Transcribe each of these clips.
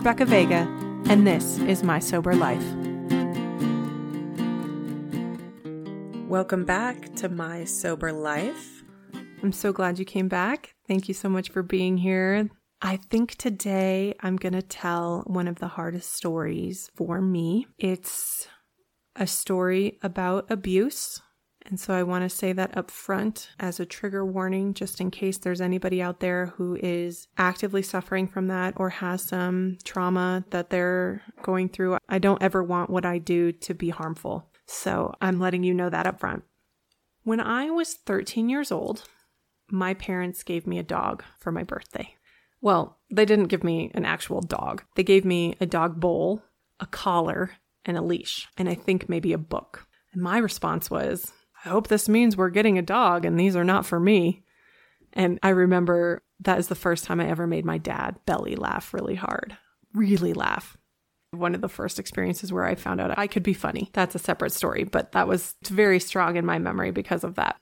Rebecca Vega, and this is My Sober Life. Welcome back to My Sober Life. I'm so glad you came back. Thank you so much for being here. I think today I'm going to tell one of the hardest stories for me. It's a story about abuse and so I want to say that up front as a trigger warning, just in case there's anybody out there who is actively suffering from that or has some trauma that they're going through. I don't ever want what I do to be harmful. So I'm letting you know that up front. When I was 13 years old, my parents gave me a dog for my birthday. Well, they didn't give me an actual dog. They gave me a dog bowl, a collar, and a leash, and I think maybe a book. And my response was, I hope this means we're getting a dog and these are not for me. And I remember that is the first time I ever made my dad belly laugh really hard, really laugh. One of the first experiences where I found out I could be funny. That's a separate story, but that was very strong in my memory because of that.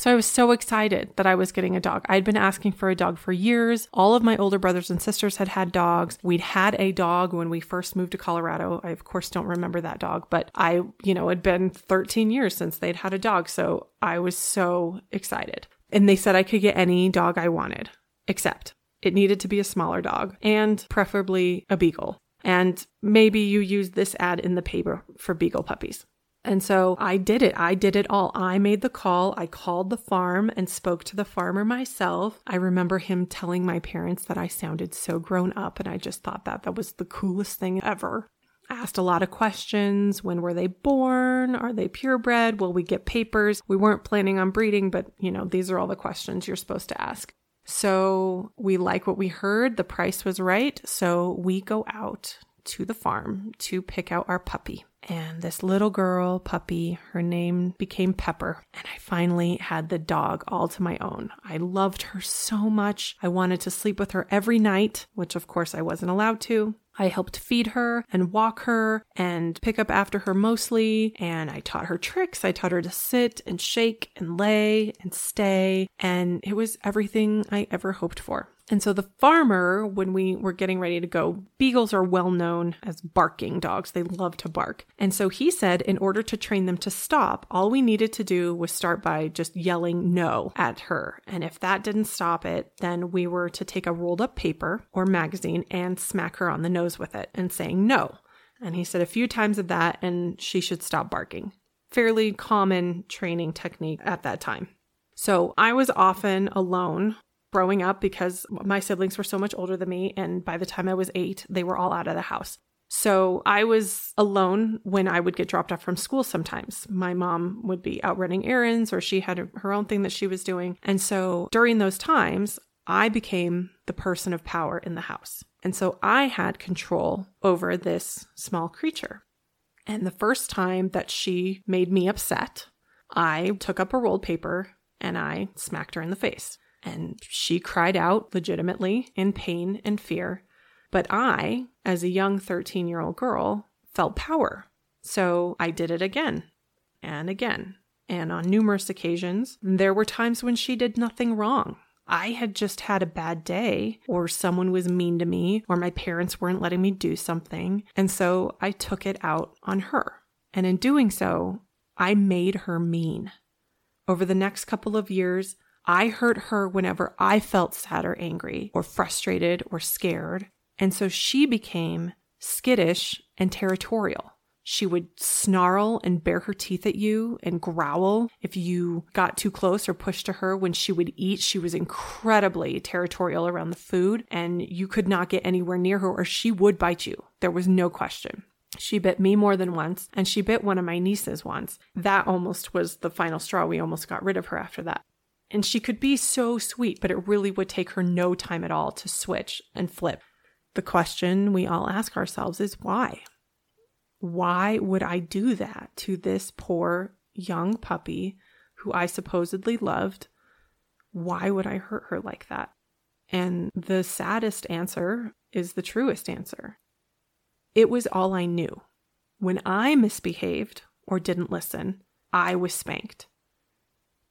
So I was so excited that I was getting a dog. I'd been asking for a dog for years. All of my older brothers and sisters had had dogs. We'd had a dog when we first moved to Colorado. I, of course, don't remember that dog, but I, you know, had been 13 years since they'd had a dog. So I was so excited. And they said I could get any dog I wanted, except it needed to be a smaller dog and preferably a beagle. And maybe you use this ad in the paper for beagle puppies. And so I did it. I did it all. I made the call. I called the farm and spoke to the farmer myself. I remember him telling my parents that I sounded so grown up, and I just thought that that was the coolest thing ever. I asked a lot of questions. When were they born? Are they purebred? Will we get papers? We weren't planning on breeding, but you know, these are all the questions you're supposed to ask. So we like what we heard. The price was right. So we go out to the farm to pick out our puppy. And this little girl, puppy, her name became Pepper. And I finally had the dog all to my own. I loved her so much. I wanted to sleep with her every night, which of course I wasn't allowed to. I helped feed her and walk her and pick up after her mostly. And I taught her tricks. I taught her to sit and shake and lay and stay. And it was everything I ever hoped for. And so the farmer, when we were getting ready to go, beagles are well known as barking dogs. They love to bark. And so he said, in order to train them to stop, all we needed to do was start by just yelling no at her. And if that didn't stop it, then we were to take a rolled up paper or magazine and smack her on the nose with it and saying no. And he said a few times of that, and she should stop barking. Fairly common training technique at that time. So I was often alone growing up because my siblings were so much older than me. And by the time I was eight, they were all out of the house. So I was alone when I would get dropped off from school sometimes. My mom would be out running errands or she had her own thing that she was doing. And so during those times, I became the person of power in the house. And so I had control over this small creature. And the first time that she made me upset, I took up a rolled paper and I smacked her in the face. And she cried out legitimately in pain and fear. But I, as a young 13 year old girl, felt power. So I did it again and again. And on numerous occasions, there were times when she did nothing wrong. I had just had a bad day, or someone was mean to me, or my parents weren't letting me do something. And so I took it out on her. And in doing so, I made her mean. Over the next couple of years, I hurt her whenever I felt sad or angry or frustrated or scared. And so she became skittish and territorial. She would snarl and bare her teeth at you and growl if you got too close or pushed to her. When she would eat, she was incredibly territorial around the food, and you could not get anywhere near her or she would bite you. There was no question. She bit me more than once, and she bit one of my nieces once. That almost was the final straw. We almost got rid of her after that. And she could be so sweet, but it really would take her no time at all to switch and flip. The question we all ask ourselves is why? Why would I do that to this poor young puppy who I supposedly loved? Why would I hurt her like that? And the saddest answer is the truest answer. It was all I knew. When I misbehaved or didn't listen, I was spanked.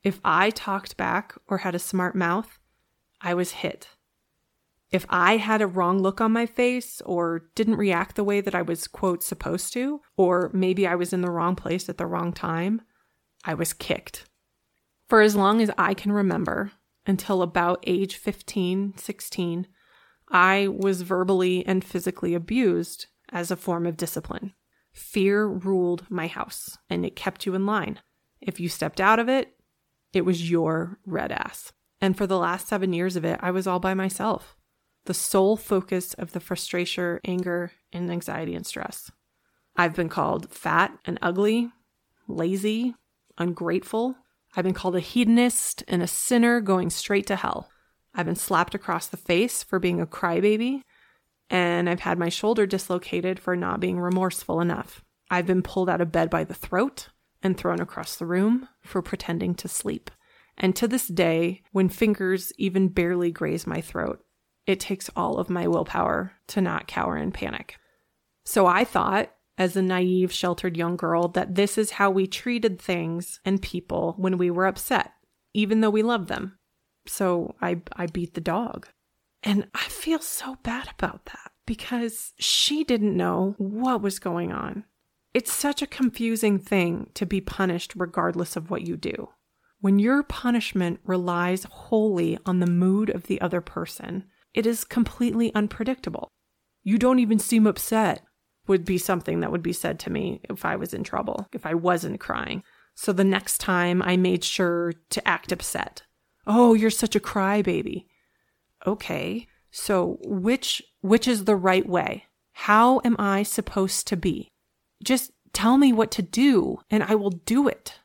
If I talked back or had a smart mouth, I was hit. If I had a wrong look on my face or didn't react the way that I was, quote, supposed to, or maybe I was in the wrong place at the wrong time, I was kicked. For as long as I can remember, until about age 15, 16, I was verbally and physically abused as a form of discipline. Fear ruled my house and it kept you in line. If you stepped out of it, it was your red ass. And for the last seven years of it, I was all by myself the sole focus of the frustration, anger, and anxiety and stress. I've been called fat and ugly, lazy, ungrateful. I've been called a hedonist and a sinner going straight to hell. I've been slapped across the face for being a crybaby, and I've had my shoulder dislocated for not being remorseful enough. I've been pulled out of bed by the throat and thrown across the room for pretending to sleep. And to this day, when fingers even barely graze my throat, it takes all of my willpower to not cower in panic. So I thought, as a naive, sheltered young girl, that this is how we treated things and people when we were upset, even though we loved them. So I, I beat the dog. And I feel so bad about that because she didn't know what was going on. It's such a confusing thing to be punished regardless of what you do. When your punishment relies wholly on the mood of the other person, it is completely unpredictable. You don't even seem upset, would be something that would be said to me if I was in trouble, if I wasn't crying. So the next time I made sure to act upset. Oh, you're such a crybaby. Okay, so which which is the right way? How am I supposed to be? Just tell me what to do and I will do it.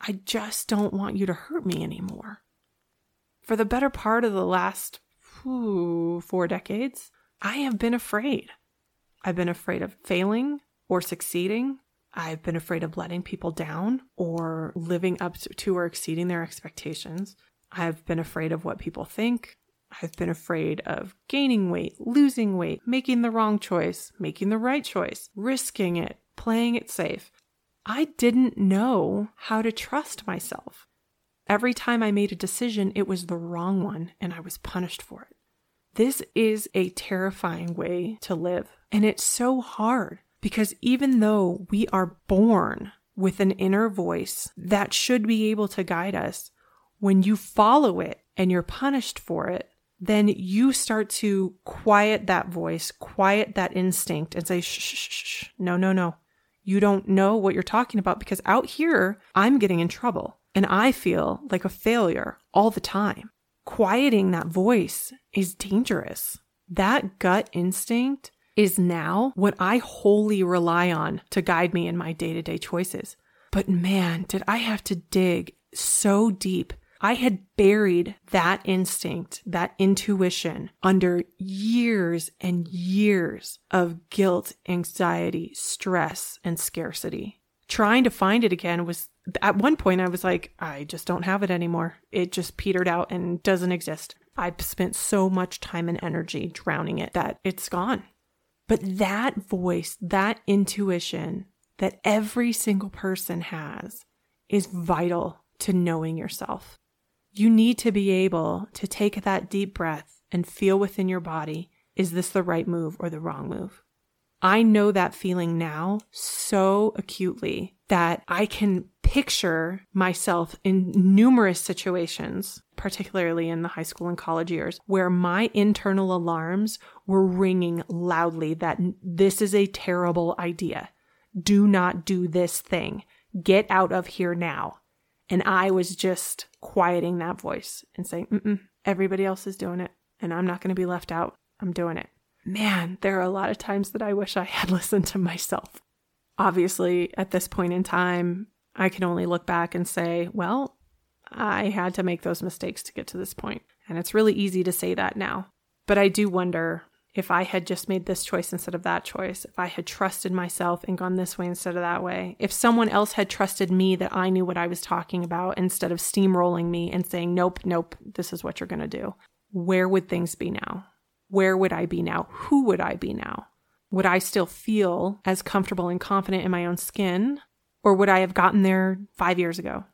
I just don't want you to hurt me anymore. For the better part of the last whew, four decades, I have been afraid. I've been afraid of failing or succeeding. I've been afraid of letting people down or living up to or exceeding their expectations. I've been afraid of what people think. I've been afraid of gaining weight, losing weight, making the wrong choice, making the right choice, risking it, playing it safe. I didn't know how to trust myself. Every time I made a decision, it was the wrong one, and I was punished for it. This is a terrifying way to live. And it's so hard because even though we are born with an inner voice that should be able to guide us, when you follow it and you're punished for it, then you start to quiet that voice, quiet that instinct, and say, shh, shh, shh, shh. no, no, no. You don't know what you're talking about because out here, I'm getting in trouble and I feel like a failure all the time. Quieting that voice is dangerous. That gut instinct is now what I wholly rely on to guide me in my day to day choices. But man, did I have to dig so deep. I had buried that instinct, that intuition under years and years of guilt, anxiety, stress, and scarcity. Trying to find it again was at one point I was like, I just don't have it anymore. It just petered out and doesn't exist. I've spent so much time and energy drowning it that it's gone. But that voice, that intuition that every single person has is vital to knowing yourself. You need to be able to take that deep breath and feel within your body is this the right move or the wrong move? I know that feeling now so acutely that I can picture myself in numerous situations, particularly in the high school and college years, where my internal alarms were ringing loudly that this is a terrible idea. Do not do this thing. Get out of here now. And I was just quieting that voice and saying, Mm-mm, everybody else is doing it, and I'm not going to be left out. I'm doing it man, there are a lot of times that I wish I had listened to myself. Obviously, at this point in time, I can only look back and say, well, I had to make those mistakes to get to this point. And it's really easy to say that now. But I do wonder if I had just made this choice instead of that choice, if I had trusted myself and gone this way instead of that way, if someone else had trusted me that I knew what I was talking about instead of steamrolling me and saying, nope, nope, this is what you're going to do, where would things be now? where would I be now? Who would I be now? Would I still feel as comfortable and confident in my own skin? Or would I have gotten there five years ago,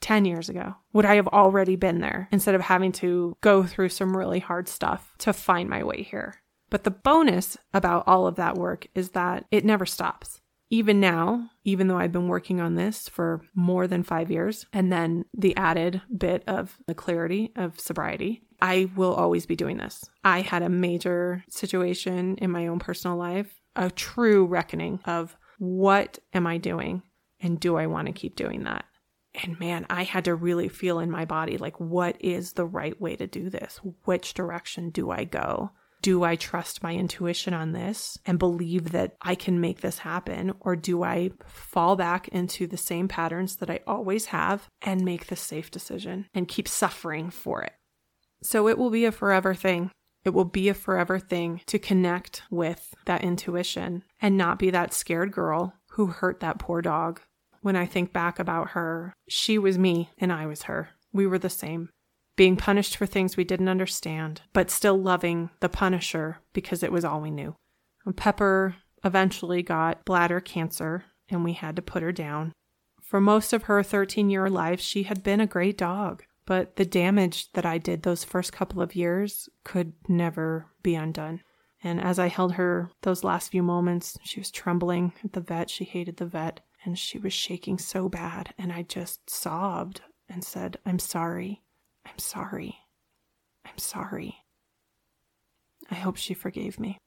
10 years ago? Would I have already been there instead of having to go through some really hard stuff to find my way here? But the bonus about all of that work is that it never stops. Even now, even though I've been working on this for more than five years, and then the added bit of the clarity of sobriety, I will always be doing this. I had a major situation in my own personal life, a true reckoning of what am I doing and do I want to keep doing that? And man, I had to really feel in my body like, what is the right way to do this? Which direction do I go? Do I trust my intuition on this and believe that I can make this happen? Or do I fall back into the same patterns that I always have and make the safe decision and keep suffering for it? So it will be a forever thing. It will be a forever thing to connect with that intuition and not be that scared girl who hurt that poor dog. When I think back about her, she was me and I was her. We were the same being punished for things we didn't understand, but still loving the punisher because it was all we knew. Pepper eventually got bladder cancer, and we had to put her down. For most of her 13 year life, she had been a great dog, but the damage that I did those first couple of years could never be undone. And as I held her those last few moments, she was trembling at the vet. She hated the vet, and she was shaking so bad. And I just sobbed and said, I'm sorry. I'm sorry. I'm sorry. I hope she forgave me.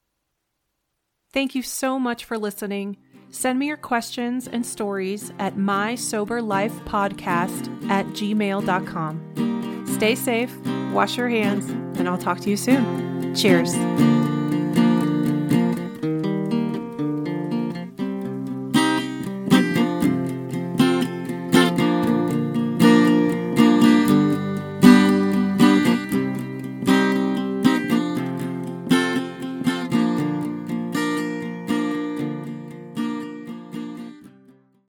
Thank you so much for listening. Send me your questions and stories at mysoberlifepodcast at gmail.com. Stay safe, wash your hands, and I'll talk to you soon. Cheers.